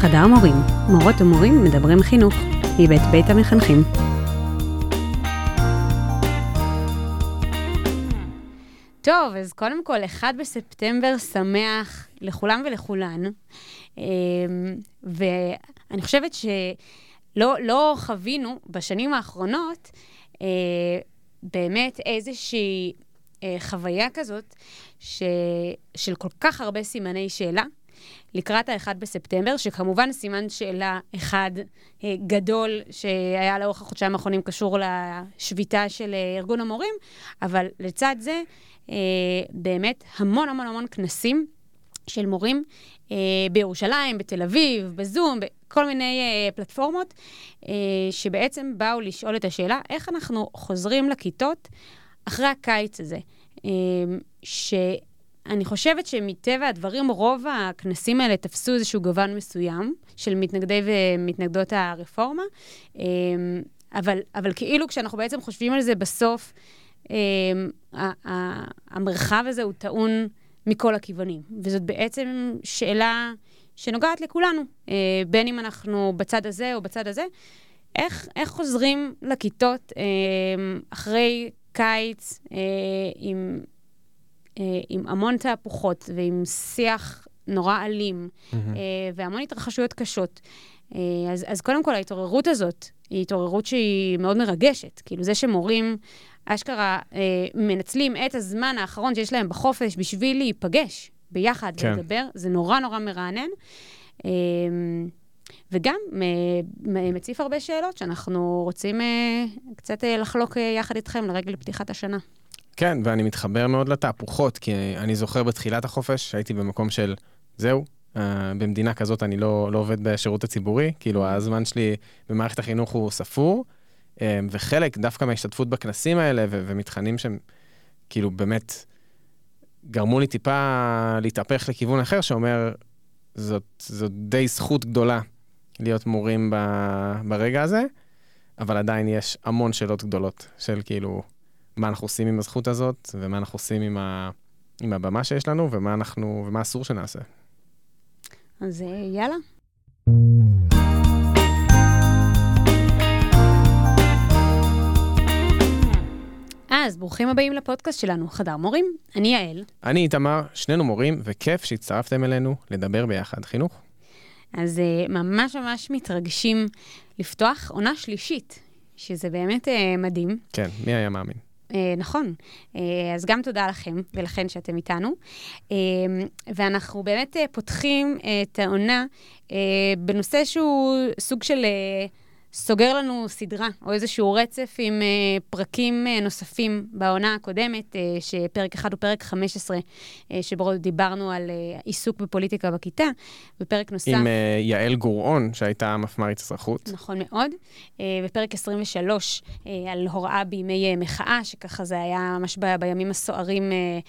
חדר מורים, מורות ומורים מדברים חינוך, מבית בית המחנכים. טוב, אז קודם כל, 1 בספטמבר שמח לכולם ולכולן. אמ, ואני חושבת שלא לא חווינו בשנים האחרונות אה, באמת איזושהי אה, חוויה כזאת ש, של כל כך הרבה סימני שאלה. לקראת ה-1 בספטמבר, שכמובן סימן שאלה אחד אה, גדול שהיה לאורך החודשיים האחרונים קשור לשביתה של אה, ארגון המורים, אבל לצד זה, אה, באמת המון המון המון כנסים של מורים בירושלים, בתל אביב, בזום, בכל מיני פלטפורמות, שבעצם באו לשאול את השאלה, איך אנחנו חוזרים לכיתות אחרי הקיץ הזה? ש... אני חושבת שמטבע הדברים, רוב הכנסים האלה תפסו איזשהו גוון מסוים של מתנגדי ומתנגדות הרפורמה, אמ, אבל, אבל כאילו כשאנחנו בעצם חושבים על זה בסוף, אמ, המרחב הזה הוא טעון מכל הכיוונים. וזאת בעצם שאלה שנוגעת לכולנו, אה, בין אם אנחנו בצד הזה או בצד הזה. איך, איך חוזרים לכיתות אמ, אחרי קיץ אה, עם עם המון תהפוכות ועם שיח נורא אלים, mm-hmm. והמון התרחשויות קשות. אה, אז, אז קודם כל, ההתעוררות הזאת היא התעוררות שהיא מאוד מרגשת. כאילו, זה שמורים אשכרה אה, מנצלים את הזמן האחרון שיש להם בחופש בשביל להיפגש ביחד כן. ולדבר, זה נורא נורא מרענן. אה, וגם מציף הרבה שאלות שאנחנו רוצים אה, קצת לחלוק יחד איתכם לרגל פתיחת השנה. כן, ואני מתחבר מאוד לתהפוכות, כי אני זוכר בתחילת החופש, הייתי במקום של, זהו, uh, במדינה כזאת אני לא, לא עובד בשירות הציבורי, כאילו הזמן שלי במערכת החינוך הוא ספור, uh, וחלק דווקא מההשתתפות בכנסים האלה ו- ומתכנים שהם כאילו באמת גרמו לי טיפה להתהפך לכיוון אחר, שאומר, זאת, זאת די זכות גדולה להיות מורים ב- ברגע הזה, אבל עדיין יש המון שאלות גדולות של כאילו... מה אנחנו עושים עם הזכות הזאת, ומה אנחנו עושים עם, ה, עם הבמה שיש לנו, ומה, אנחנו, ומה אסור שנעשה. אז אה, יאללה. אז ברוכים הבאים לפודקאסט שלנו, חדר מורים. אני יעל. אני איתמר, שנינו מורים, וכיף שהצטרפתם אלינו לדבר ביחד חינוך. אז אה, ממש ממש מתרגשים לפתוח עונה שלישית, שזה באמת אה, מדהים. כן, מי היה מאמין? אה, נכון. אה, אז גם תודה לכם ולכן שאתם איתנו. אה, ואנחנו באמת פותחים את העונה בנושא שהוא סוג של... אה, סוגר לנו סדרה או איזשהו רצף עם uh, פרקים uh, נוספים בעונה הקודמת, uh, שפרק 1 הוא פרק 15, uh, שבו דיברנו על uh, עיסוק בפוליטיקה בכיתה, ופרק נוסף... עם uh, יעל גוראון, שהייתה מפמ"רית אזרחות. נכון מאוד. Uh, ופרק 23 uh, על הוראה בימי uh, מחאה, שככה זה היה ממש ב- בימים הסוערים uh,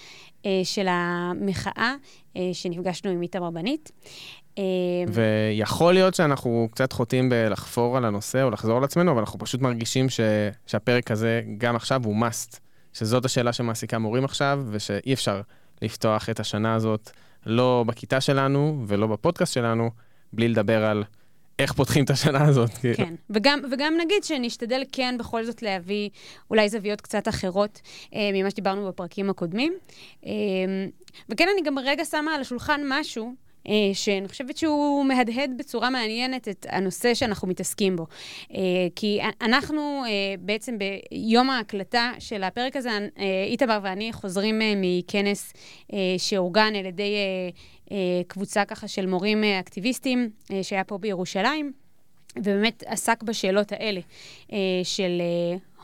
של המחאה, uh, שנפגשנו עם איתמר בנית. אמ, ויכול להיות שאנחנו קצת חוטאים בלחפור על הנושא או לחזור על עצמנו, אבל אנחנו פשוט מרגישים ש... שהפרק הזה, גם עכשיו, הוא must. שזאת השאלה שמעסיקה מורים עכשיו, ושאי אפשר לפתוח את השנה הזאת, לא בכיתה שלנו ולא בפודקאסט שלנו, בלי לדבר על איך פותחים את השנה הזאת. כאילו. כן, וגם, וגם נגיד שנשתדל כן בכל זאת להביא אולי זוויות קצת אחרות אה, ממה שדיברנו בפרקים הקודמים. אה, וכן, אני גם רגע שמה על השולחן משהו. אה, שאני חושבת שהוא מהדהד בצורה מעניינת את הנושא שאנחנו מתעסקים בו. אה, כי אנחנו אה, בעצם ביום ההקלטה של הפרק הזה, איתמר ואני חוזרים מכנס שאורגן על ידי קבוצה ככה של מורים אקטיביסטים שהיה פה בירושלים, ובאמת עסק בשאלות האלה של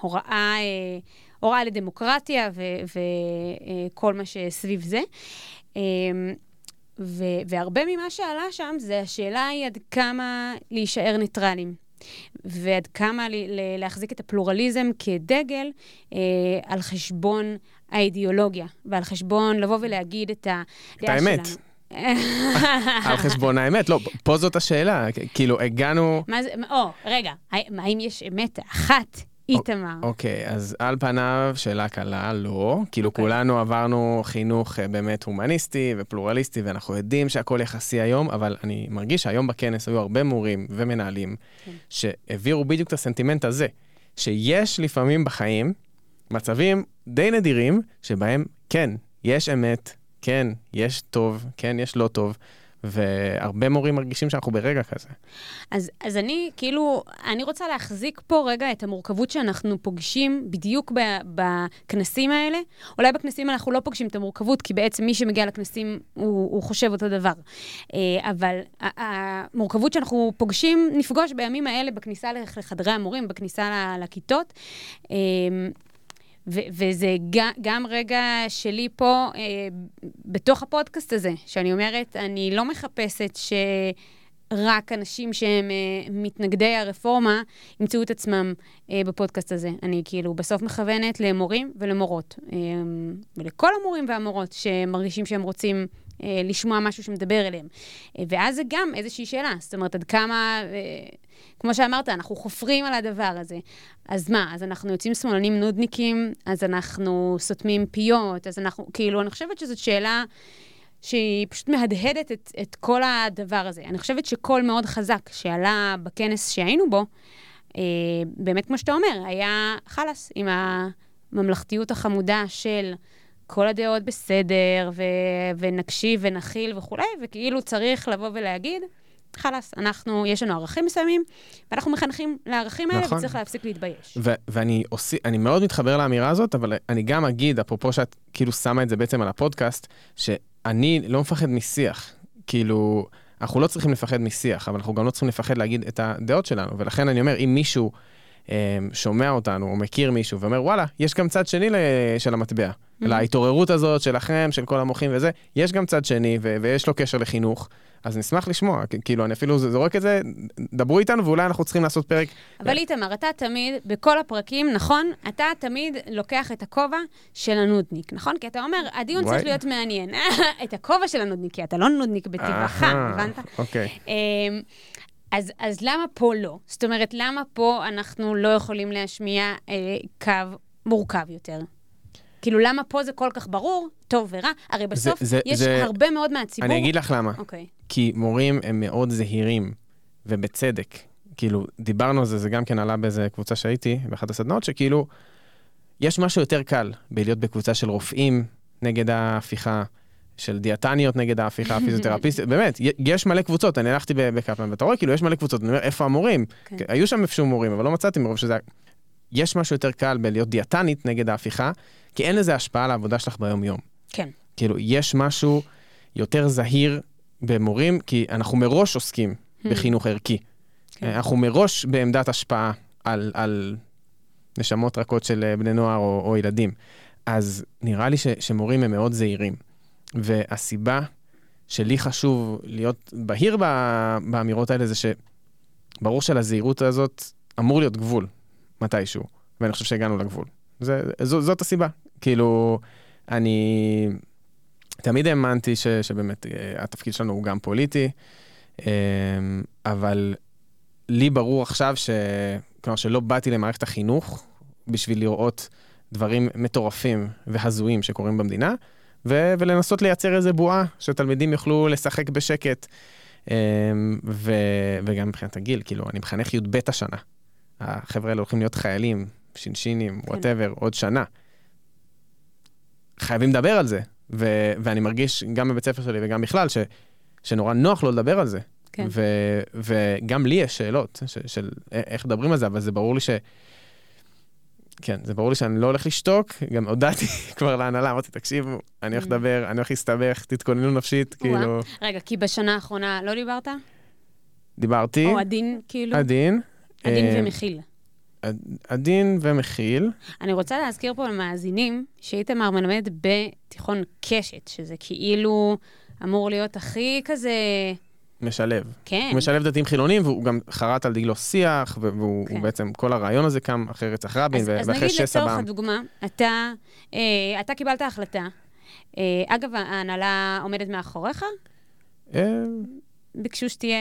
הוראה... הוראה לדמוקרטיה וכל מה שסביב זה. ו- והרבה ממה שעלה שם זה השאלה היא עד כמה להישאר ניטרלים. ועד כמה ל- להחזיק את הפלורליזם כדגל אה, על חשבון האידיאולוגיה, ועל חשבון לבוא ולהגיד את הדעה שלנו. את האמת. על חשבון האמת, לא, פה זאת השאלה, כאילו הגענו... מה זה, או, רגע, האם יש אמת אחת איתמר. אוקיי, אז על פניו, שאלה קלה, לא. כאילו, אוקיי. כולנו עברנו חינוך אה, באמת הומניסטי ופלורליסטי, ואנחנו יודעים שהכל יחסי היום, אבל אני מרגיש שהיום בכנס היו הרבה מורים ומנהלים כן. שהעבירו בדיוק את הסנטימנט הזה, שיש לפעמים בחיים מצבים די נדירים שבהם, כן, יש אמת, כן, יש טוב, כן, יש לא טוב, והרבה מורים מרגישים שאנחנו ברגע כזה. אז, אז אני, כאילו, אני רוצה להחזיק פה רגע את המורכבות שאנחנו פוגשים בדיוק ב, בכנסים האלה. אולי בכנסים אנחנו לא פוגשים את המורכבות, כי בעצם מי שמגיע לכנסים, הוא, הוא חושב אותו דבר. אה, אבל המורכבות שאנחנו פוגשים, נפגוש בימים האלה בכניסה לח- לחדרי המורים, בכניסה לכיתות. וזה גם, גם רגע שלי פה, אה, בתוך הפודקאסט הזה, שאני אומרת, אני לא מחפשת שרק אנשים שהם אה, מתנגדי הרפורמה ימצאו את עצמם אה, בפודקאסט הזה. אני כאילו בסוף מכוונת למורים ולמורות, אה, ולכל המורים והמורות שמרגישים שהם רוצים לשמוע משהו שמדבר אליהם. אה, ואז זה גם איזושהי שאלה, זאת אומרת, עד כמה, אה, כמו שאמרת, אנחנו חופרים על הדבר הזה. אז מה, אז אנחנו יוצאים שמאלנים נודניקים, אז אנחנו סותמים פיות, אז אנחנו, כאילו, אני חושבת שזאת שאלה שהיא פשוט מהדהדת את, את כל הדבר הזה. אני חושבת שקול מאוד חזק שעלה בכנס שהיינו בו, אה, באמת, כמו שאתה אומר, היה חלאס עם הממלכתיות החמודה של כל הדעות בסדר, ו- ונקשיב ונכיל וכולי, וכאילו צריך לבוא ולהגיד, חלאס, אנחנו, יש לנו ערכים מסוימים, ואנחנו מחנכים לערכים האלה, נכון. וצריך להפסיק להתבייש. ו- ואני עושה, אני מאוד מתחבר לאמירה הזאת, אבל אני גם אגיד, אפרופו שאת כאילו שמה את זה בעצם על הפודקאסט, שאני לא מפחד משיח. כאילו, אנחנו לא צריכים לפחד משיח, אבל אנחנו גם לא צריכים לפחד להגיד את הדעות שלנו. ולכן אני אומר, אם מישהו שומע אותנו, או מכיר מישהו, ואומר, וואלה, יש גם צד שני של המטבע. Mhm. להתעוררות הזאת שלכם, של כל המוחים וזה, יש גם צד שני, ו- ויש לו קשר לחינוך. אז נשמח לשמוע, כאילו, אני אפילו זורק את זה, דברו איתנו, ואולי אנחנו צריכים לעשות פרק אבל איתמר, אתה תמיד, בכל הפרקים, נכון? אתה תמיד לוקח את הכובע של הנודניק, נכון? כי אתה אומר, הדיון וואי. צריך להיות מעניין. את הכובע של הנודניק, כי אתה לא נודניק בטבעך, הבנת? אוקיי. אז, אז למה פה לא? זאת אומרת, למה פה אנחנו לא יכולים להשמיע אה, קו מורכב יותר? כאילו, למה פה זה כל כך ברור, טוב ורע? הרי בסוף זה- יש זה- הרבה מאוד מהציבור... אני אגיד לך למה. אוקיי. כי מורים הם מאוד זהירים, ובצדק. כאילו, דיברנו על זה, זה גם כן עלה באיזה קבוצה שהייתי, באחת הסדנאות, שכאילו, יש משהו יותר קל בלהיות בקבוצה של רופאים נגד ההפיכה, של דיאטניות נגד ההפיכה, פיזיותרפיסטית, באמת, יש מלא קבוצות, אני הלכתי בקפלן, ואתה רואה, כאילו, יש מלא קבוצות, אני אומר, איפה המורים? כן. היו שם איפשהו מורים, אבל לא מצאתי מרוב שזה... יש משהו יותר קל בלהיות דיאטנית נגד ההפיכה, כי אין לזה השפעה על העבודה שלך ביום-יום. כן. כאילו, יש משהו יותר זהיר במורים, כי אנחנו מראש עוסקים בחינוך ערכי. כן. אנחנו מראש בעמדת השפעה על, על נשמות רכות של אה, בני נוער או, או ילדים. אז נראה לי ש, שמורים הם מאוד זהירים. והסיבה שלי חשוב להיות בהיר ב- באמירות האלה זה שברור שלזהירות הזאת אמור להיות גבול מתישהו, ואני חושב שהגענו לגבול. זה, זו, זאת הסיבה. כאילו, אני תמיד האמנתי ש, שבאמת אה, התפקיד שלנו הוא גם פוליטי, אה, אבל לי ברור עכשיו ש... כלומר, שלא באתי למערכת החינוך בשביל לראות דברים מטורפים והזויים שקורים במדינה, ו- ולנסות לייצר איזה בועה שתלמידים יוכלו לשחק בשקט. אה, ו- וגם מבחינת הגיל, כאילו, אני מחנך י"ב השנה. החבר'ה האלה הולכים להיות חיילים, שינשינים, כן. וואטאבר, עוד שנה. חייבים לדבר על זה. ו- ואני מרגיש גם בבית ספר שלי וגם בכלל, ש- שנורא נוח לא לדבר על זה. כן. ו- וגם לי יש שאלות ש- של איך מדברים על זה, אבל זה ברור לי ש... כן, זה ברור לי שאני לא הולך לשתוק, גם הודעתי כבר להנהלה, אמרתי, תקשיבו, אני הולך Mm. לדבר, אני הולך להסתבך, תתכוננו נפשית. כאילו, רגע, כי בשנה האחרונה לא דיברת? דיברתי, או עדין, כאילו? עדין, עדין אה, ומכיל. עד- עדין ומכיל, אני רוצה להזכיר פה למאזינים שאיתמר מלמד בתיכון קשת, שזה כאילו אמור להיות הכי כזה... משלב. כן. הוא משלב דתיים חילונים, והוא גם חרט על דגלו שיח, והוא כן. בעצם, כל הרעיון הזה קם אחרי רצח רבין, אז, ו- אז ואחרי נגיד לצורך. הדוגמה, אתה, אה, אתה קיבלת החלטה. אה, אגב, ההנהלה עומדת מאחוריך? אה, ביקשו שתהיה...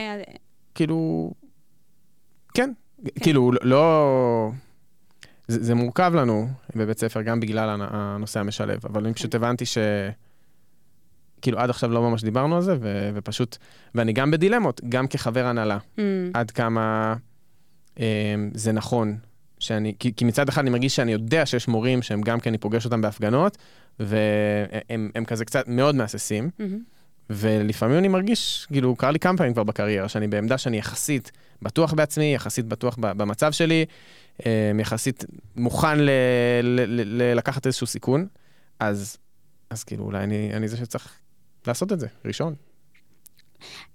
כאילו, כן, כאילו, לא... זה, זה מורכב לנו בבית ספר, גם בגלל הנ- הנושא המשלב, אבל אני פשוט הבנתי ש... כאילו, עד עכשיו לא ממש דיברנו על זה, ו, ופשוט, ואני גם בדילמות, גם כחבר הנהלה, Mm, עד כמה אה, זה נכון, שאני, כי, כי מצד אחד אני מרגיש שאני יודע שיש מורים שהם גם כן, אני פוגש אותם בהפגנות, והם הם כזה קצת מאוד מהססים, מהמם. ולפעמים אני מרגיש, כאילו, קרה לי כמה פעמים כבר בקריירה, שאני בעמדה שאני יחסית בטוח בעצמי, יחסית בטוח במצב שלי, אה, יחסית מוכן ל- ל- ל- לקחת איזשהו סיכון, אז, אז כאילו, אולי אני, אני זה שצריך לעשות את זה, ראשון.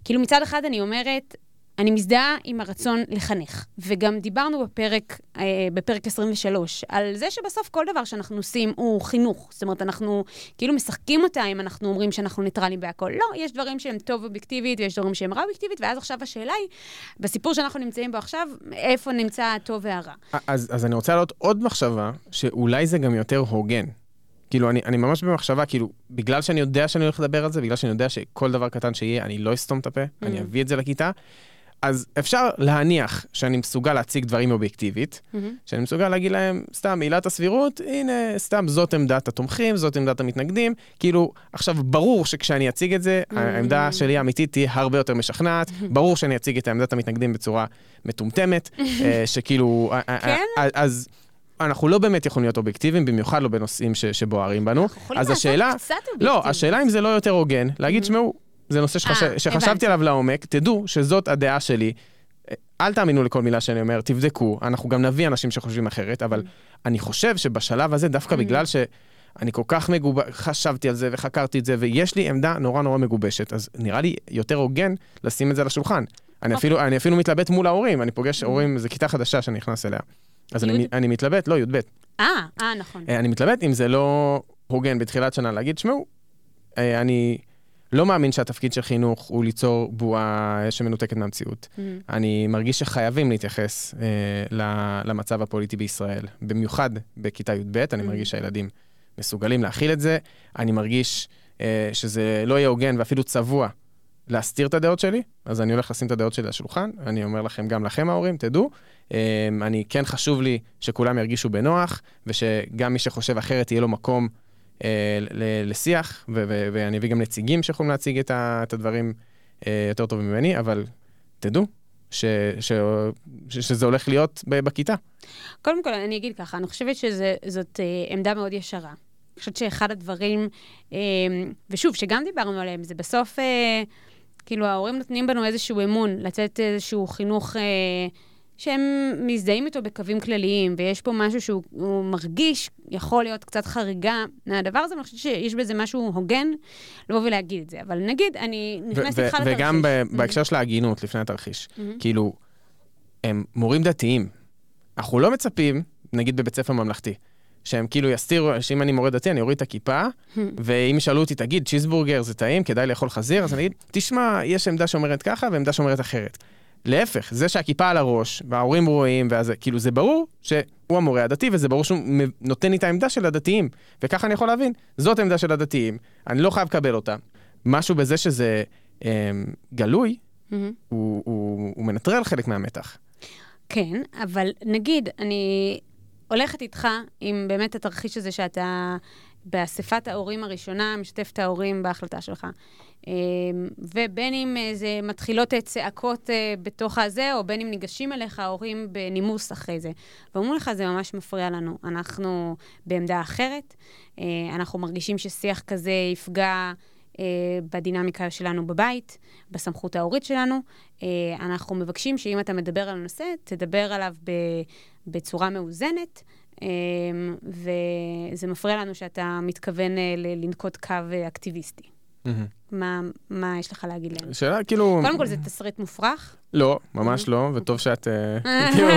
כאילו מצד אחד אני אומרת, אני מזדהה עם הרצון לחנך. וגם דיברנו בפרק, אה, בפרק 23, על זה שבסוף כל דבר שאנחנו עושים הוא חינוך. זאת אומרת, אנחנו כאילו משחקים אותה אם אנחנו אומרים שאנחנו ניטרלים בהכל. לא, יש דברים שהם טוב אובייקטיבית ויש דברים שהם רע אובייקטיבית, ואז עכשיו השאלה היא, בסיפור שאנחנו נמצאים בו עכשיו, איפה נמצא הטוב והרע. אז, אז אני רוצה להעלות עוד מחשבה, שאולי זה גם יותר הוגן. כאילו, אני, אני ממש במחשבה, כאילו, בגלל שאני יודע שאני הולך לדבר על זה, בגלל שאני יודע שכל דבר קטן שיהיה, אני לא אסתום את הפה, mm. אני אביא את זה לכיתה, אז אפשר להניח שאני מסוגל להציג דברים אובייקטיבית, מהמם. שאני מסוגל להגיד להם, סתם, עילת הסבירות, הנה, סתם, זאת עמדת התומכים, זאת עמדת המתנגדים. כאילו, עכשיו, ברור שכשאני אציג את זה, העמדה שלי האמיתית תהיה הרבה יותר משכנעת. ברור שאני אציג את עמדת המתנגדים בצורה מטומטמת, אה, שכאילו... כן? אז אנחנו לא באמת יכולים להיות אובייקטיביים, במיוחד לא בנושאים ש- שבוערים בנו. אנחנו יכולים לעשות השאלה... קצת אובייקטיבית. לא, השאלה אם זה לא יותר הוגן, להגיד, שמעו, זה נושא שחש... אה, שחשבתי הבנתי. עליו לעומק, תדעו שזאת הדעה שלי. אל תאמינו לכל מילה שאני אומר, תבדקו, אנחנו גם נביא אנשים שחושבים אחרת, אבל אני חושב שבשלב הזה, דווקא בגלל שאני כל כך מגובש, חשבתי על זה וחקרתי את זה, ויש לי עמדה נורא נורא מגובשת, אז נראה לי יותר הוגן לשים את זה על השולחן. אני אפילו, אני אפילו מתלבט מול ההורים, אני פוגש הורים, זו כיתה חדשה שאני נכנס אליה. אז אני? אני מתלבט, לא, י"ב. אה, אה, נכון. אה, אני מתלבט אם זה לא הוגן בתחילת שנה להגיד, שמעו, אה, אני לא מאמין שהתפקיד של חינוך הוא ליצור בועה שמנותקת מהמציאות. מהמם. אני מרגיש שחייבים להתייחס אה, למצב הפוליטי בישראל, במיוחד בכיתה י"ב, אני Mm. מרגיש שהילדים מסוגלים להכיל את זה, אני מרגיש אה, שזה לא יהיה הוגן ואפילו צבוע להסתיר את הדעות שלי, אז אני הולך לשים את הדעות שלי על השולחן, אני אומר לכם, גם לכם ההורים, תדעו, אה, אני כן חשוב לי שכולם ירגישו בנוח, ושגם מי שחושב אחרת יהיה לו מקום אה, לשיח, ואני אביא גם נציגים שיכולים להציג את, הדברים אה, יותר טוב ממני, אבל תדעו ש- ש- ש- שזה הולך להיות בכיתה. קודם כל, אני אגיד ככה, אני חושבת שזאת אה, עמדה מאוד ישרה. אני חושבת שאחד הדברים, אה, ושוב, שגם דיברנו עליהם, זה בסוף, אה, כאילו, ההורים נותנים בנו איזשהו אמון, לתת איזשהו חינוך אה, שהם מזדהים איתו בקווים כלליים, ויש פה משהו שהוא הוא מרגיש, יכול להיות קצת חריגה מהדבר הזה, ואני חושבת שיש בזה משהו הוגן לבוא ולהגיד את זה. אבל נגיד, אני נכנסת איתך לתרחיש. וגם ב- בהקשר של ההגינות, לפני התרחיש, מהמם. כאילו, הם מורים דתיים. אנחנו לא מצפים, נגיד בבית ספר ממלכתי, שהם כאילו יסתירו, שאם אני מורה דתי, אני אוריד את הכיפה, ואם ישאלו אותי, תגיד, צ'יזבורגר זה טעים, כדאי לאכול חזיר, אז אני אגיד, תשמע, יש עמדה שאומרת ככה ועמדה שאומרת אחרת. להפך, זה שהכיפה על הראש, וההורים רואים, ואז כאילו זה ברור שהוא המורה הדתי, וזה ברור שהוא נותן לי את העמדה של הדתיים. וככה אני יכול להבין, זאת עמדה של הדתיים, אני לא חייב לקבל אותה. משהו בזה שזה אה, גלוי, מהמם. הוא, הוא, הוא מנטרל חלק מהמתח. כן, אבל נגיד, אני הולכת איתך עם באמת התרחיש הזה שאתה באספת ההורים הראשונה, משתף את ההורים בהחלטה שלך. אה, ובין אם אה, זה מתחילות אה, צעקות אה, בתוך הזה, או בין אם ניגשים אליך ההורים בנימוס אחרי זה. ואומרים לך, זה ממש מפריע לנו, אנחנו בעמדה אחרת, אנחנו מרגישים ששיח כזה יפגע בדינמיקה שלנו בבית, בסמכות ההורית שלנו. אה, אנחנו מבקשים שאם אתה מדבר על הנושא, תדבר עליו ב, בצורה מאוזנת, אה, וזה מפריע לנו שאתה מתכוון אה, לנקוט קו אה, אקטיביסטי. מה, מה יש לך להגיד להם? שאלה, כאילו... קודם כל, זה תסריט מופרך. לא, ממש לא, וטוב שאת... אה, כאילו,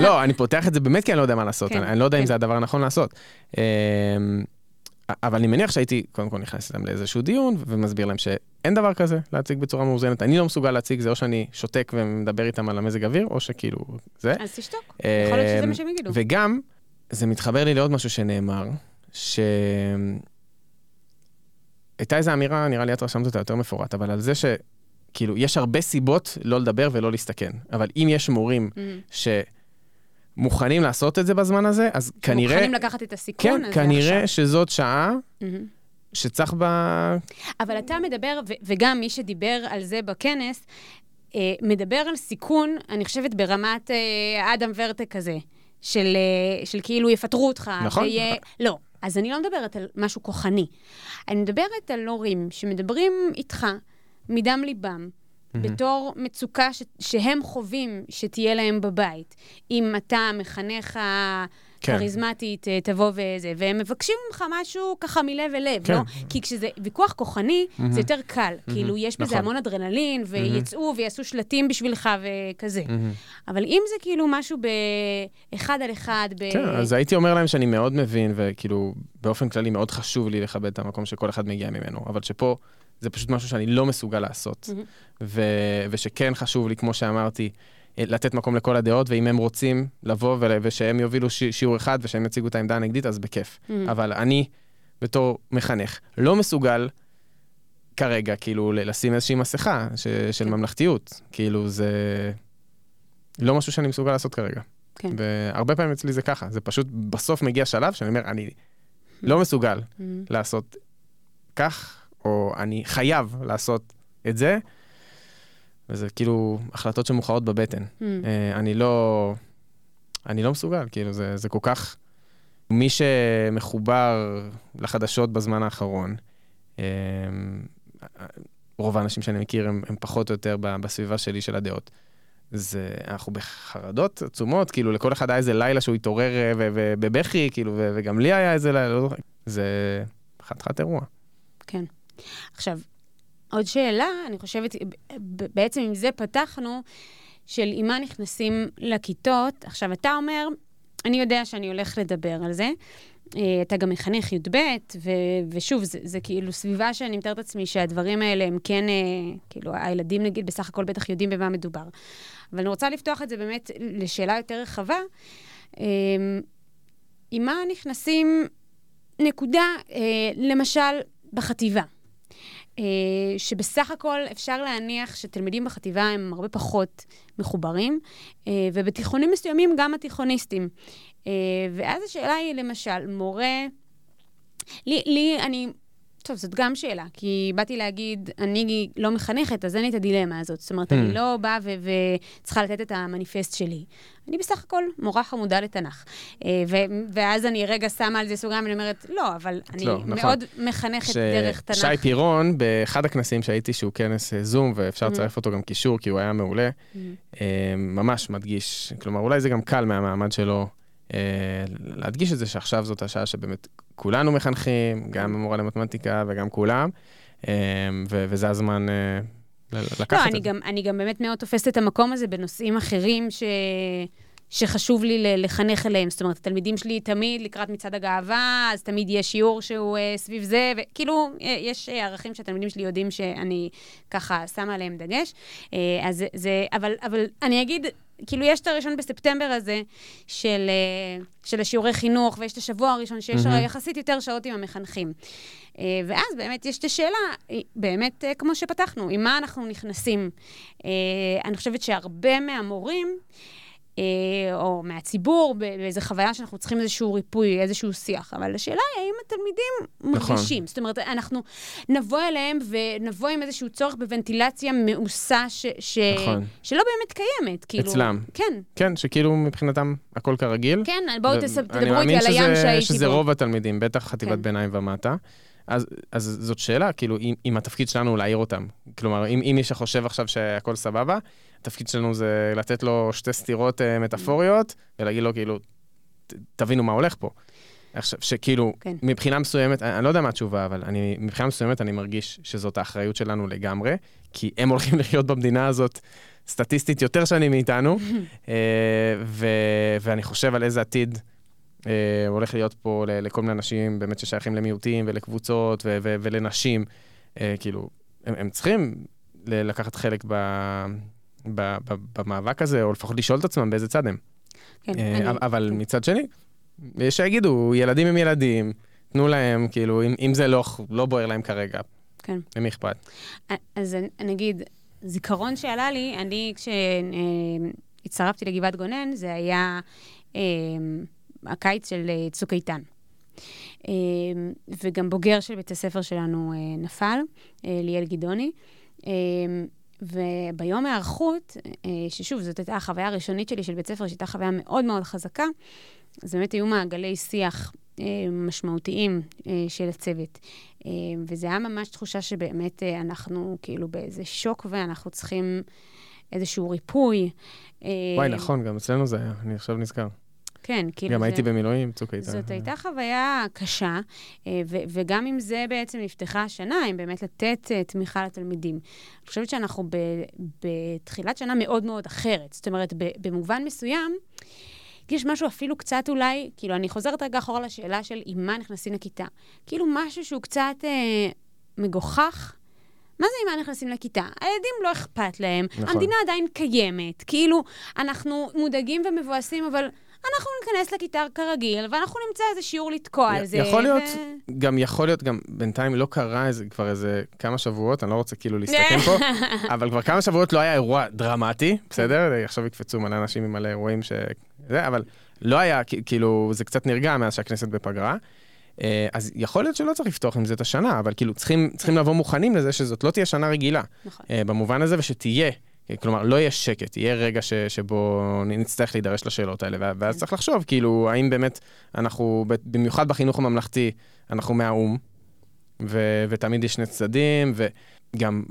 לא, אני פותח את זה באמת כי אני לא יודע מה לעשות, כן, אני אני לא יודע אם כן. זה הדבר הנכון לעשות. אבל אני מניח שהייתי, קודם כל נכנס איתם לאיזשהו דיון ומסביר להם שאין דבר כזה להציג בצורה מאוזנת. אני לא מסוגל להציג, זה או שאני שותק ומדבר איתם על המזג אוויר, או שכאילו זה. אז תשתוק. יכול להיות שזה מה שהם יגידו. וגם, זה מתחבר לי לעוד משהו שנאמר, ש... הייתה איזו אמירה, נראה לי את רשמת אותה יותר מפורט, אבל על זה שכאילו, יש הרבה סיבות לא לדבר ולא להסתכן. אבל אם יש מורים מהמם. מוכנים לעשות את זה בזמן הזה, אז כנראה... מוכנים לקחת את הסיכון כן, הזה כנראה עכשיו. שזאת שעה מהמם. שצריך בה... אבל אתה מדבר, ו- וגם מי שדיבר על זה בכנס, אה, מדבר על סיכון, אני חושבת, ברמת אה, אדם ורטה כזה, של, אה, של כאילו יפטרו אותך. נכון. ויהיה... לא. אז אני לא מדברת על משהו כוחני. אני מדברת על הורים שמדברים איתך מדם ליבם, בתור מצוקה ש- שהם חווים שתהיה להם בבית. אם אתה מחנך כן. כריזמטית, אה, תבוא וזה, והם מבקשים ממך משהו ככה מלב אל לב, כן. לא? כי כשזה ויכוח כוחני, זה יותר קל. כאילו, יש בזה נכון. המון אדרנלין, ויצאו ויעשו שלטים בשבילך וכזה. מהמם. אבל אם זה כאילו משהו באחד על אחד, ב... כן, אז הייתי אומר להם שאני מאוד מבין, וכאילו, באופן כללי מאוד חשוב לי לכבד את המקום שכל אחד מגיע ממנו, אבל שפה זה פשוט משהו שאני לא מסוגל לעשות. מהמם. ו- ושכן חשוב לי, כמו שאמרתי, אה, לתת מקום לכל הדעות, ואם הם רוצים לבוא ול- ושהם יובילו ש- שיעור אחד ושהם יציגו את העמדה הנגדית, אז בכיף. מהמם. אבל אני, בתור מחנך, לא מסוגל כרגע, כאילו, לשים איזושהי מסכה ש- של כן. ממלכתיות. כאילו, זה לא משהו שאני מסוגל לעשות כרגע. כן. והרבה פעמים אצלי זה ככה, זה פשוט בסוף מגיע שלב שאני אומר, אני לא מסוגל. לעשות כך, או אני חייב לעשות את זה, וזה כאילו החלטות שמוכרעות בבטן. מהמם. אה, אני לא, אני לא מסוגל, כאילו, זה, זה כל כך... מי שמחובר לחדשות בזמן האחרון, אה, רוב האנשים שאני מכיר הם, הם פחות או יותר בסביבה שלי של הדעות. זה, אנחנו בחרדות עצומות, כאילו לכל אחד היה איזה לילה שהוא התעורר אה, ו- ובבכי, כאילו, וגם לי היה איזה לילה, לא זוכר. זה חתיכת אירוע. כן. עכשיו, עוד שאלה, אני חושבת, בעצם עם זה פתחנו, של עם מה נכנסים לכיתות. עכשיו, אתה אומר, אני יודע שאני הולך לדבר על זה. אה, אתה גם מחנך י"ב, ושוב, זה, זה כאילו סביבה שאני מתארת לעצמי שהדברים האלה הם כן, אה, כאילו, הילדים נגיד בסך הכל בטח יודעים במה מדובר. אבל אני רוצה לפתוח את זה באמת לשאלה יותר רחבה. אה, עם מה נכנסים, נקודה, למשל, בחטיבה. אה, שבסך הכל אפשר להניח שתלמידים בחטיבה הם הרבה פחות מחוברים, אה, ובתיכונים מסוימים גם התיכוניסטים. אה, ואז השאלה היא, למשל, מורה... לי, לי, אני... טוב, זאת גם שאלה, כי באתי להגיד, אני לא מחנכת, אז אין לי את הדילמה הזאת. זאת אומרת. אני לא באה וצריכה לתת את המניפסט שלי. אני בסך הכל מורה חמודה לתנ"ך. אה, ואז אני רגע שמה על זה סוגריים, ואני אומרת, לא, אבל אני לא, נכון. מאוד מחנכת דרך תנ"ך. שי פירון, באחד הכנסים שהייתי, שהוא כנס אה, זום, ואפשר Mhm. לצרף אותו גם קישור, כי הוא היה מעולה, Mm. אה, ממש מדגיש, כלומר, אולי זה גם קל מהמעמד שלו, להדגיש את זה שעכשיו זאת השעה שבאמת כולנו מחנכים, גם המורה למתמטיקה וגם כולם, אה, וזה הזמן אה, לקחת לא, את אני זה. גם, אני גם באמת מאוד תופסת את המקום הזה בנושאים אחרים ש... שחשוב לי לחנך אליהם. זאת אומרת, התלמידים שלי תמיד לקראת מצעד הגאווה, אז תמיד יש שיעור שהוא אה, סביב זה, וכאילו, אה, יש אה, ערכים שהתלמידים שלי יודעים שאני ככה שמה עליהם דגש. אה, אז זה, אבל, אבל אני אגיד, כאילו, יש את הראשון בספטמבר הזה של, אה, של השיעורי חינוך, ויש את השבוע הראשון שיש מהמם. יחסית יותר שעות עם המחנכים. אה, ואז באמת יש את השאלה, אה, באמת, כמו שפתחנו, עם מה אנחנו נכנסים. אני חושבת שהרבה מהמורים, או מהציבור, באיזו חוויה שאנחנו צריכים איזשהו ריפוי, איזשהו שיח. אבל השאלה היא, האם התלמידים נכון. מרגישים? זאת אומרת, אנחנו נבוא אליהם ונבוא עם איזשהו צורך בוונטילציה מעושה, ש- ש- נכון. שלא באמת קיימת. כאילו, אצלם. כן, כן, שכאילו מבחינתם הכל כרגיל. כן, בואו ו- אני תדברו מאמין איתי על הים שזה- שהייתי שזה בו. רוב התלמידים, בטח חטיבת כן. ביניים ומטה. אז, אז זאת שאלה, כאילו, אם, אם התפקיד שלנו הוא להעיר אותם. כלומר, אם, אם מי שחושב עכשיו שהכל סבבה, התפקיד שלנו זה לתת לו שתי סתירות uh, מטאפוריות, ולהגיד לו, כאילו, ת, תבינו מה הולך פה. עכשיו, שכאילו, כן. מבחינה מסוימת, אני, אני לא יודע מה התשובה, אבל אני, מבחינה מסוימת אני מרגיש שזאת האחריות שלנו לגמרי, כי הם הולכים לחיות במדינה הזאת סטטיסטית יותר שנים מאיתנו, אה, ו, ואני חושב על איזה עתיד אה, הולך להיות פה ל- לכל מיני אנשים באמת ששייכים למיעוטים ולקבוצות ו- ו- ולנשים. אה, כאילו, הם, הם צריכים לקחת חלק ב, במאבק הזה, או לפחות לשאול את עצמם באיזה צד הם. כן, אה, אני- אבל כן. מצד שני, יש שיגידו, ילדים הם ילדים, תנו להם, כאילו, אם, אם זה לא, לא בוער להם כרגע, כן. למי אכפת? אז אני אגיד, זיכרון שעלה לי, אני כשהצטרפתי לגבעת גונן, זה היה הקיץ של צוק איתן. וגם בוגר של בית הספר שלנו נפל, ליאל גדעוני. וביום ההיערכות, ששוב, זאת הייתה החוויה הראשונית שלי של בית ספר, שהייתה חוויה מאוד מאוד חזקה, אז באמת היו מעגלי שיח משמעותיים של הצוות. וזה היה ממש תחושה שבאמת אנחנו כאילו באיזה שוק ואנחנו צריכים איזשהו ריפוי. וואי, נכון, גם אצלנו זה היה, אני עכשיו נזכר. כן, כאילו... גם זה... הייתי במילואים, צוק איתן. זאת הייתה חוויה קשה, ו- וגם אם זה בעצם נפתחה השנה, אם באמת לתת תמיכה לתלמידים. אני חושבת שאנחנו ב- בתחילת שנה מאוד מאוד אחרת. זאת אומרת, במובן מסוים, יש משהו אפילו קצת אולי, כאילו, אני חוזרת רגע אחורה לשאלה של עם מה נכנסים לכיתה. כאילו, משהו שהוא קצת אה, מגוחך. מה זה עם מה נכנסים לכיתה? הילדים לא אכפת להם, נכון. המדינה עדיין קיימת, כאילו, אנחנו מודאגים ומבואסים, אבל אנחנו ניכנס לכיתה כרגיל, ואנחנו נמצא איזה שיעור לתקוע על זה. יכול להיות, ו... גם יכול להיות, גם בינתיים לא קרה איזה, כבר איזה כמה שבועות, אני לא רוצה כאילו להסתכן פה, אבל כבר כמה שבועות לא היה אירוע דרמטי, בסדר? עכשיו יקפצו מלא אנשים עם מלא אירועים ש... זה, אבל לא היה, כאילו, זה קצת נרגע מאז שהכנסת בפגרה. אה, אז יכול להיות שלא צריך לפתוח עם זה את השנה, אבל כאילו צריכים, צריכים לבוא מוכנים לזה שזאת לא תהיה שנה רגילה. נכון. אה, במובן הזה, ושתהיה. כלומר, לא יהיה שקט, יהיה רגע ש, שבו נצטרך להידרש לשאלות האלה, ואז כן. צריך לחשוב, כאילו, האם באמת אנחנו, במיוחד בחינוך הממלכתי, אנחנו מהאו"ם, ו, ותמיד יש שני צדדים, וגם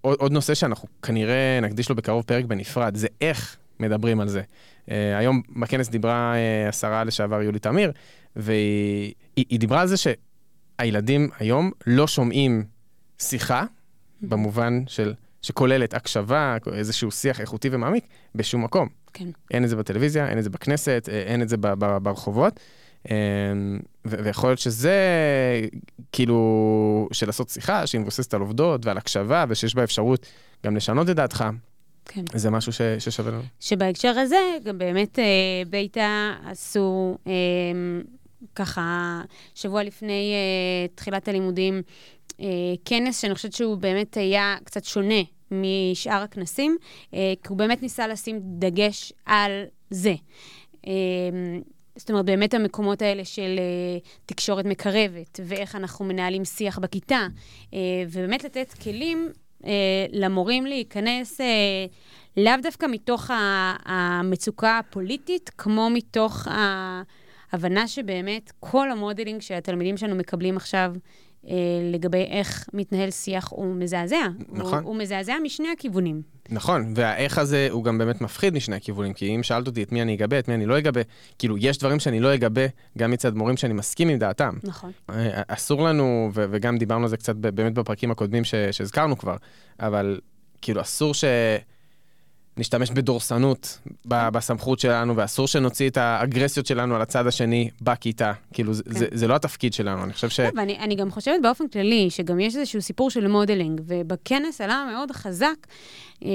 עוד, עוד נושא שאנחנו כנראה נקדיש לו בקרוב פרק בנפרד, זה איך מדברים על זה. Uh, היום בכנס דיברה uh, השרה לשעבר יולי תמיר, והיא היא דיברה על זה שהילדים היום לא שומעים שיחה, במובן של, שכוללת הקשבה, איזשהו שיח איכותי ומעמיק, בשום מקום. כן. אין את זה בטלוויזיה, אין את זה בכנסת, אה, אין את זה ברחובות. ויכול להיות שזה, כאילו, של לעשות שיחה שהיא מבוססת על עובדות ועל הקשבה, ושיש בה אפשרות גם לשנות את דעתך. כן. זה משהו ש, ששווה לנו. שבהקשר הזה, גם באמת אה, ביתא עשו אה, ככה, שבוע לפני אה, תחילת הלימודים, אה, כנס שאני חושבת שהוא באמת היה קצת שונה משאר הכנסים, אה, כי הוא באמת ניסה לשים דגש על זה. אה, זאת אומרת, באמת המקומות האלה של uh, תקשורת מקרבת, ואיך אנחנו מנהלים שיח בכיתה, uh, ובאמת לתת כלים אה, למורים להיכנס אה, לאו דווקא מתוך המצוקה הפוליטית, כמו מתוך ההבנה שבאמת כל המודלינג שהתלמידים שלנו מקבלים עכשיו אה, לגבי איך מתנהל שיח הוא מזעזע. נכון. הוא, הוא מזעזע משני הכיוונים. נכון, והאיך הזה הוא גם באמת מפחיד משני הכיוונים, כי אם שאלת אותי את מי אני אגבה, את מי אני לא אגבה, כאילו, יש דברים שאני לא אגבה גם מצד מורים שאני מסכים עם דעתם. נכון. אה, אסור לנו, ו- וגם דיברנו על זה קצת באמת בפרקים הקודמים שהזכרנו כבר, אבל כאילו, אסור ש... נשתמש בדורסנות בסמכות שלנו, ואסור שנוציא את האגרסיות שלנו על הצד השני בכיתה. כאילו, כן. זה, זה לא התפקיד שלנו, אני חושב ש... טוב, אני, אני גם חושבת באופן כללי, שגם יש איזשהו סיפור של modeling, ובכנס עלה מאוד חזק אה,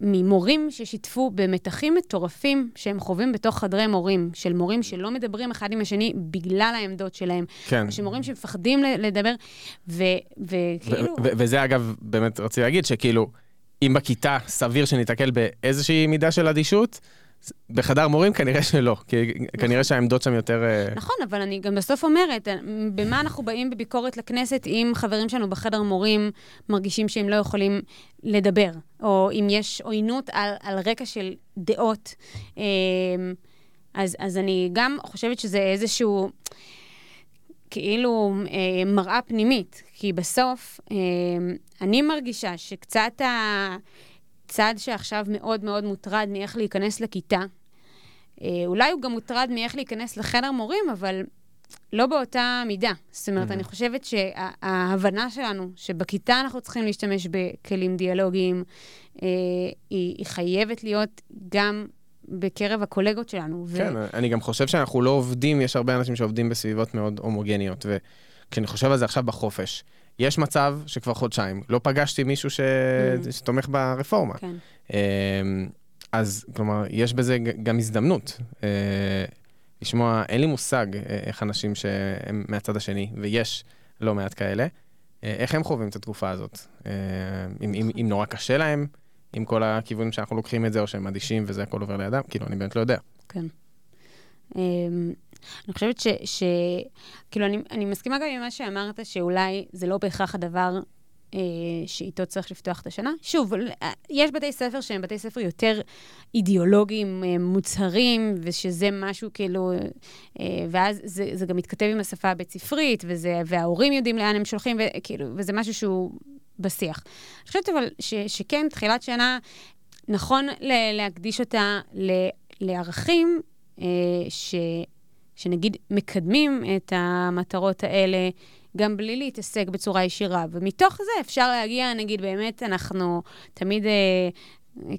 ממורים ששיתפו במתחים מטורפים שהם חווים בתוך חדרי מורים, של מורים שלא מדברים אחד עם השני בגלל העמדות שלהם. כן. של מורים שמפחדים לדבר, וכאילו... וזה אגב, באמת רציתי להגיד שכאילו... אם בכיתה סביר שניתקל באיזושהי מידה של אדישות, בחדר מורים כנראה שלא, כי כנראה שהעמדות שם יותר... אה, נכון, אבל אני גם בסוף אומרת, במה אנחנו באים בביקורת לכנסת אם חברים שלנו בחדר מורים מרגישים שהם לא יכולים לדבר, או אם יש עוינות על, על רקע של דעות. אמ, אז, אז אני גם חושבת שזה איזשהו... כאילו אה, מראה פנימית, כי בסוף אה, אני מרגישה שקצת הצד שעכשיו מאוד מאוד מוטרד מאיך להיכנס לכיתה, אה, אולי הוא גם מוטרד מאיך להיכנס לחדר מורים, אבל לא באותה מידה. זאת אומרת, mm-hmm. אני חושבת שההבנה שלנו שבכיתה אנחנו צריכים להשתמש בכלים דיאלוגיים, אה, היא, היא חייבת להיות גם בקרב הקולגות שלנו. כן, ו... אני גם חושב שאנחנו לא עובדים, יש הרבה אנשים שעובדים בסביבות מאוד הומוגניות, וכשאני חושב על זה עכשיו בחופש, יש מצב שכבר חודשיים לא פגשתי מישהו ש... mm. שתומך ברפורמה. כן. אמ, אז כלומר, יש בזה גם הזדמנות. אה, לשמוע, אין לי מושג אה, איך אנשים שהם מהצד השני, ויש לא מעט כאלה, אה, איך הם חווים את התקופה הזאת. אם, אם, אם נורא קשה להם, עם כל הכיוונים שאנחנו לוקחים את זה, או שהם אדישים וזה הכל עובר לידם, כאילו, אני באמת לא יודע. כן. אני חושבת ש... ש... כאילו, אני, אני מסכימה גם עם מה שאמרת, שאולי זה לא בהכרח הדבר אה, שאיתו צריך לפתוח את השנה. שוב, יש בתי ספר שהם בתי ספר יותר אידיאולוגיים, אה, מוצהרים, ושזה משהו כאילו... אה, ואז זה, זה גם מתכתב עם השפה הבית-ספרית, וזה, וההורים יודעים לאן הם שולחים, וכאילו, וזה משהו שהוא בשיח. אני חושבת אבל ש, שכן, תחילת שנה, נכון להקדיש אותה ל, לערכים אה, ש... שנגיד מקדמים את המטרות האלה גם בלי להתעסק בצורה ישירה. ומתוך זה אפשר להגיע, נגיד, באמת, אנחנו תמיד אה,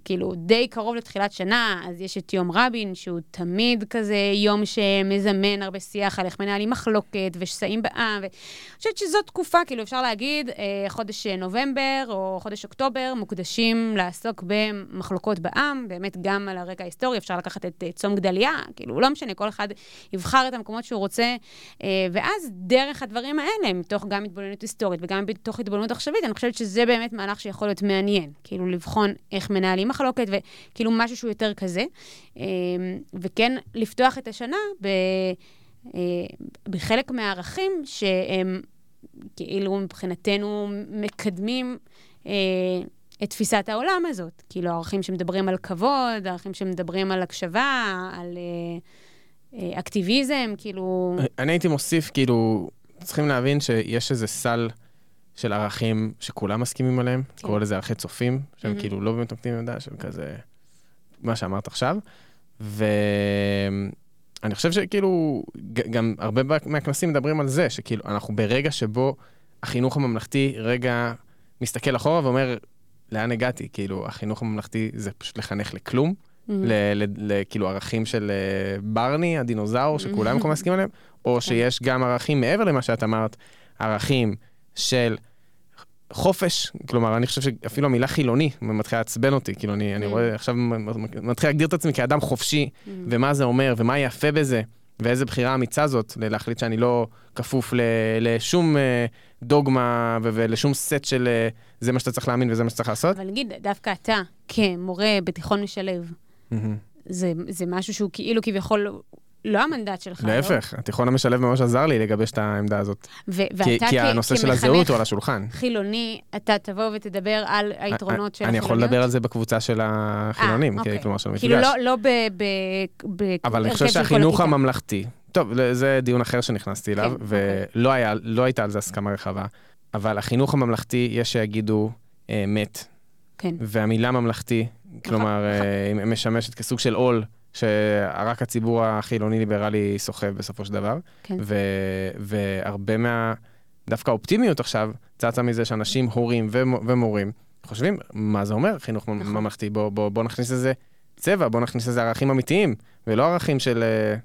כאילו די קרוב לתחילת שנה, אז יש את יום רבין, שהוא תמיד כזה יום שמזמן הרבה שיח על איך מנהלים מחלוקת ושסעים בעם. ואני חושבת שזו תקופה, כאילו אפשר להגיד, אה, חודש נובמבר או חודש אוקטובר מוקדשים לעסוק במחלוקות בעם, באמת גם על הרקע ההיסטורי, אפשר לקחת את אה, צום גדליה, כאילו לא משנה, כל אחד יבחר את המקומות שהוא רוצה, אה, ואז דרך הדברים האלה, מתוך גם התבוננות היסטורית וגם מתוך התבוננות עכשווית, אני חושבת שזה באמת מהלך שיכול להיות מעניין, כאילו לבחון איך מנהלים מחלוקת, וכאילו משהו שהוא יותר כזה. אמ, וכן, לפתוח את השנה ב, אה, בחלק מהערכים שהם כאילו מבחינתנו מקדמים אה, את תפיסת העולם הזאת. כאילו, ערכים שמדברים על כבוד, ערכים שמדברים על הקשבה, על אה, אקטיביזם, כאילו... אני הייתי מוסיף, כאילו, צריכים להבין שיש איזה סל... של ערכים שכולם מסכימים עליהם, כן. קורא לזה ערכי צופים, שהם mm-hmm. כאילו לא באמת נוקטים עמדה, שהם כזה, מה שאמרת עכשיו. ואני חושב שכאילו, גם הרבה מהכנסים מדברים על זה, שכאילו, אנחנו ברגע שבו החינוך הממלכתי רגע מסתכל אחורה ואומר, לאן הגעתי? כאילו, החינוך הממלכתי זה פשוט לחנך לכלום. לכאילו ערכים של אה, ברני, הדינוזאור, שכולם יכולים להסכים עליהם, או כן. שיש גם ערכים מעבר למה שאת אמרת, ערכים של חופש, כלומר, אני חושב שאפילו המילה חילוני מתחילה לעצבן אותי, כאילו, אני, אני mm. רואה, עכשיו מתחיל להגדיר את עצמי כאדם חופשי, mm. ומה זה אומר, ומה יפה בזה, ואיזה בחירה אמיצה זאת, להחליט שאני לא כפוף ל, לשום אה, דוגמה ולשום סט של אה, זה מה שאתה צריך להאמין וזה מה שאתה צריך לעשות. אבל נגיד, דווקא אתה, כמורה בתיכון משלב, mm-hmm. זה, זה משהו שהוא כאילו כביכול לא המנדט שלך. לא? להפך, לא? התיכון המשלב ממש עזר לי לגבש את העמדה הזאת. ו- ואתה כי הנושא של הזהות הוא על השולחן. חילוני, אתה תבוא ותדבר על היתרונות של החילוניות? אני יכול לדבר על זה בקבוצה של החילונים, 아, אוקיי. כלומר של המפגש. כאילו לא, לא ב... אבל אני חושב שהחינוך הממלכתי, טוב, זה דיון אחר שנכנסתי אליו, כן, ולא אוקיי. היה, לא הייתה על זה הסכמה רחבה, אבל החינוך הממלכתי, יש שיגידו אה, מת. כן. והמילה ממלכתי, כלומר, אה, משמשת כסוג של עול. שרק הציבור החילוני-ליברלי סוחב בסופו של דבר. כן. ו- והרבה מה... דווקא האופטימיות עכשיו צצה מזה שאנשים, הורים ומורים, חושבים, מה זה אומר חינוך נכון. ממלכתי? בוא, בוא, בוא נכניס לזה צבע, בוא נכניס לזה ערכים אמיתיים, ולא ערכים של... אה,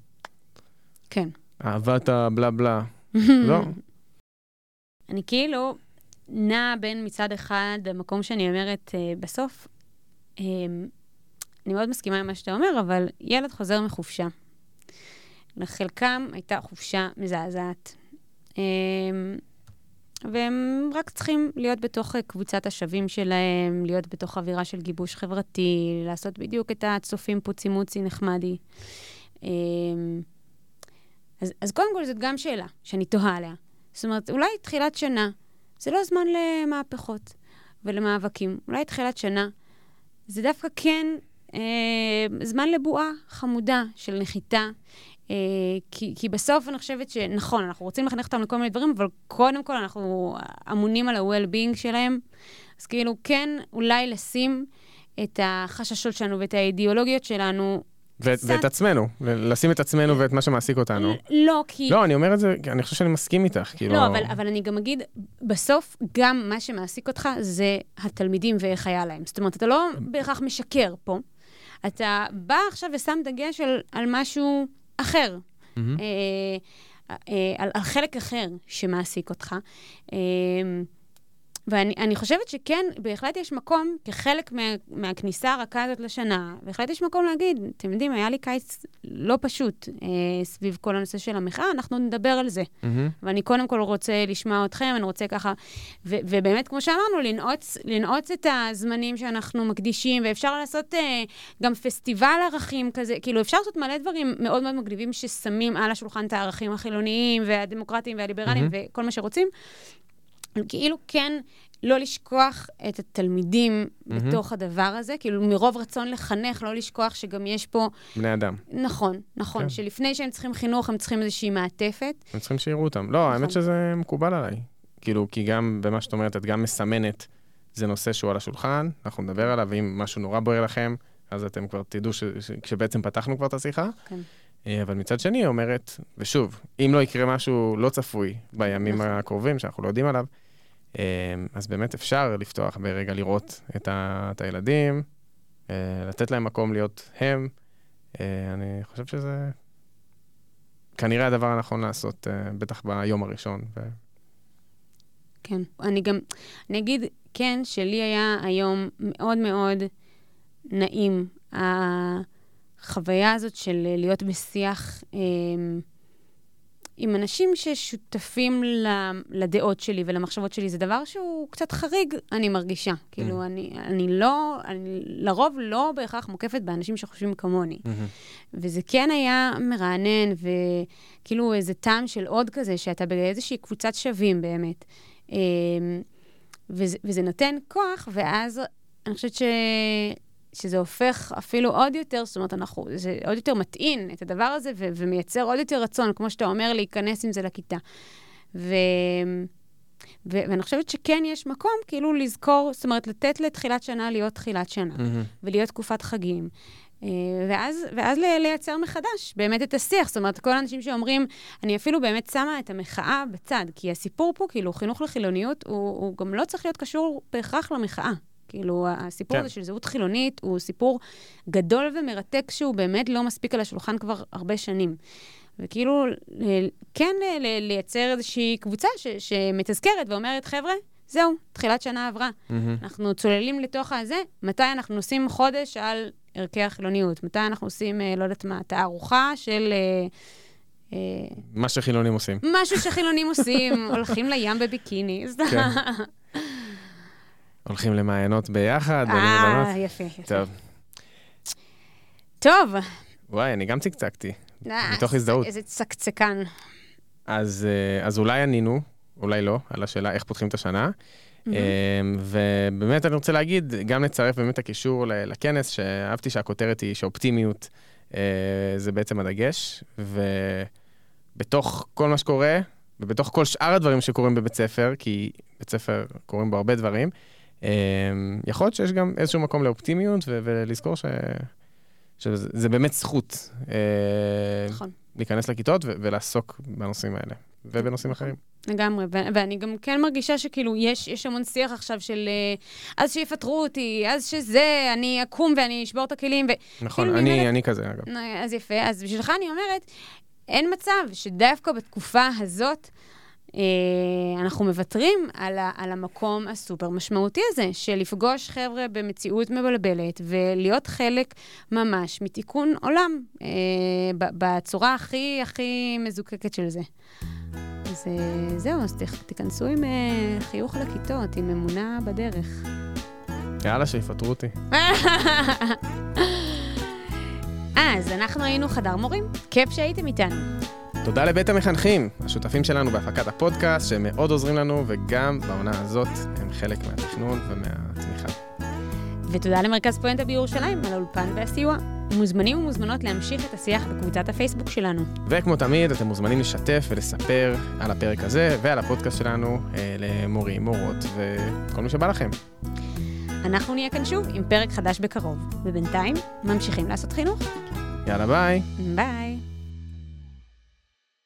כן. אהבת הבלה בלה. לא. אני כאילו נעה בין מצד אחד המקום שאני אומרת uh, בסוף, um, אני מאוד מסכימה עם מה שאתה אומר, אבל ילד חוזר מחופשה. לחלקם הייתה חופשה מזעזעת. אמ, והם רק צריכים להיות בתוך קבוצת השווים שלהם, להיות בתוך אווירה של גיבוש חברתי, לעשות בדיוק את הצופים פוצי מוצי נחמדי. אמ, אז, אז קודם כל זאת גם שאלה שאני תוהה עליה. זאת אומרת, אולי תחילת שנה, זה לא זמן למהפכות ולמאבקים. אולי תחילת שנה, זה דווקא כן אה, זמן לבועה חמודה של נחיתה. אה, כי, כי בסוף אני חושבת שנכון, אנחנו רוצים לחנך אותם לכל מיני דברים, אבל קודם כל אנחנו אמונים על ה-well-being שלהם. אז כאילו, כן, אולי לשים את החששות שלנו ואת האידיאולוגיות שלנו ו- קצת... ואת עצמנו, לשים את עצמנו ואת מה שמעסיק אותנו. לא, כי... לא, אני אומר את זה, אני חושב שאני מסכים איתך, כאילו... לא, אבל, אבל אני גם אגיד, בסוף, גם מה שמעסיק אותך זה התלמידים ואיך היה להם. זאת אומרת, אתה לא בהכרח משקר פה. אתה בא עכשיו ושם דגש על, על משהו אחר. Mm-hmm. אה, אה, על, על חלק אחר שמעסיק אותך. אה, ואני חושבת שכן, בהחלט יש מקום, כחלק מה, מהכניסה הרכה הזאת לשנה, בהחלט יש מקום להגיד, אתם יודעים, היה לי קיץ לא פשוט אה, סביב כל הנושא של המחאה, אנחנו נדבר על זה. Mm-hmm. ואני קודם כל רוצה לשמוע אתכם, אני רוצה ככה, ו, ובאמת, כמו שאמרנו, לנעוץ, לנעוץ את הזמנים שאנחנו מקדישים, ואפשר לעשות אה, גם פסטיבל ערכים כזה, כאילו, אפשר לעשות מלא דברים מאוד מאוד מגניבים ששמים על השולחן את הערכים החילוניים והדמוקרטיים והליברליים mm-hmm. וכל מה שרוצים. כאילו כן לא לשכוח את התלמידים mm-hmm. בתוך הדבר הזה, כאילו מרוב רצון לחנך, לא לשכוח שגם יש פה... בני אדם. נכון, נכון, כן. שלפני שהם צריכים חינוך, הם צריכים איזושהי מעטפת. הם צריכים שיראו אותם. לא, נכון. האמת שזה מקובל עליי. כאילו, כי גם במה שאת אומרת, את גם מסמנת, זה נושא שהוא על השולחן, אנחנו נדבר עליו, ואם משהו נורא בוער לכם, אז אתם כבר תדעו ש... ש... כשבעצם פתחנו כבר את השיחה. כן. אה, אבל מצד שני, היא אומרת, ושוב, אם לא יקרה משהו לא צפוי בימים נכון. הקרובים, שאנחנו לא יודעים עליו, אז באמת אפשר לפתוח ברגע לראות את, ה, את הילדים, אה, לתת להם מקום להיות הם. אה, אני חושב שזה כנראה הדבר הנכון לעשות, אה, בטח ביום הראשון. ו... כן, אני גם, אני אגיד, כן, שלי היה היום מאוד מאוד נעים. החוויה הזאת של להיות בשיח, אמ, עם אנשים ששותפים לדעות שלי ולמחשבות שלי, זה דבר שהוא קצת חריג, אני מרגישה. Mm-hmm. כאילו, אני, אני לא, אני לרוב לא בהכרח מוקפת באנשים שחושבים כמוני. Mm-hmm. וזה כן היה מרענן, וכאילו איזה טעם של עוד כזה, שאתה באיזושהי קבוצת שווים באמת. אמ, וזה, וזה נותן כוח, ואז אני חושבת ש... שזה הופך אפילו עוד יותר, זאת אומרת, אנחנו, זה עוד יותר מטעין את הדבר הזה ו- ומייצר עוד יותר רצון, כמו שאתה אומר, להיכנס עם זה לכיתה. ו... ו- ואני חושבת שכן יש מקום כאילו לזכור, זאת אומרת, לתת לתחילת שנה להיות תחילת שנה, mm-hmm. ולהיות תקופת חגים. אה, ואז, ואז לייצר מחדש באמת את השיח. זאת אומרת, כל האנשים שאומרים, אני אפילו באמת שמה את המחאה בצד, כי הסיפור פה, כאילו, חינוך לחילוניות, הוא, הוא גם לא צריך להיות קשור בהכרח למחאה. כאילו, הסיפור כן. הזה של זהות חילונית הוא סיפור גדול ומרתק שהוא באמת לא מספיק על השולחן כבר הרבה שנים. וכאילו, כן לייצר איזושהי קבוצה ש, שמתזכרת ואומרת, חבר'ה, זהו, תחילת שנה עברה. Mm-hmm. אנחנו צוללים לתוך הזה, מתי אנחנו עושים חודש על ערכי החילוניות? מתי אנחנו עושים, אה, לא יודעת מה, תערוכה של... אה, אה, מה שחילונים עושים. משהו שחילונים עושים, הולכים לים בביקיני. כן. הולכים למעיינות ביחד, אה, יפה, יפה. טוב. טוב. וואי, אני גם צקצקתי, אה, מתוך הזדהות. איזה צקצקן. אז, אה, אז אולי ענינו, אולי לא, על השאלה איך פותחים את השנה. Mm-hmm. ובאמת אני רוצה להגיד, גם לצרף באמת את הקישור לכנס, שאהבתי שהכותרת היא שאופטימיות זה בעצם הדגש, ובתוך כל מה שקורה, ובתוך כל שאר הדברים שקורים בבית ספר, כי בית ספר קורים בו הרבה דברים, יכול להיות שיש גם איזשהו מקום לאופטימיות ולזכור ש... שזה באמת זכות. אה, נכון. להיכנס לכיתות ולעסוק בנושאים האלה, ובנושאים אחרים. לגמרי, ואני גם כן מרגישה שכאילו יש, יש המון שיח עכשיו של אה, אז שיפטרו אותי, אז שזה, אני אקום ואני אשבור את הכלים. ו... נכון, אני, אומרת, אני כזה, אגב. אז יפה, אז בשבילך אני אומרת, אין מצב שדווקא בתקופה הזאת, אנחנו מוותרים על, ה, על המקום הסופר משמעותי הזה, של לפגוש חבר'ה במציאות מבלבלת ולהיות חלק ממש מתיקון עולם אה, בצורה הכי הכי מזוקקת של זה. אז אה, זהו, אז תיכנסו עם אה, חיוך לכיתות, עם אמונה בדרך. יאללה, שיפטרו אותי. אז אנחנו היינו חדר מורים, כיף שהייתם איתנו. תודה לבית המחנכים, השותפים שלנו בהפקת הפודקאסט, שהם מאוד עוזרים לנו, וגם בעונה הזאת הם חלק מהתכנון ומהתמיכה. ותודה למרכז פואנטה בירושלים על האולפן והסיוע. מוזמנים ומוזמנות להמשיך את השיח בקבוצת הפייסבוק שלנו. וכמו תמיד, אתם מוזמנים לשתף ולספר על הפרק הזה ועל הפודקאסט שלנו אה, למורים, מורות וכל מי שבא לכם. אנחנו נהיה כאן שוב עם פרק חדש בקרוב, ובינתיים ממשיכים לעשות חינוך. יאללה ביי. ביי.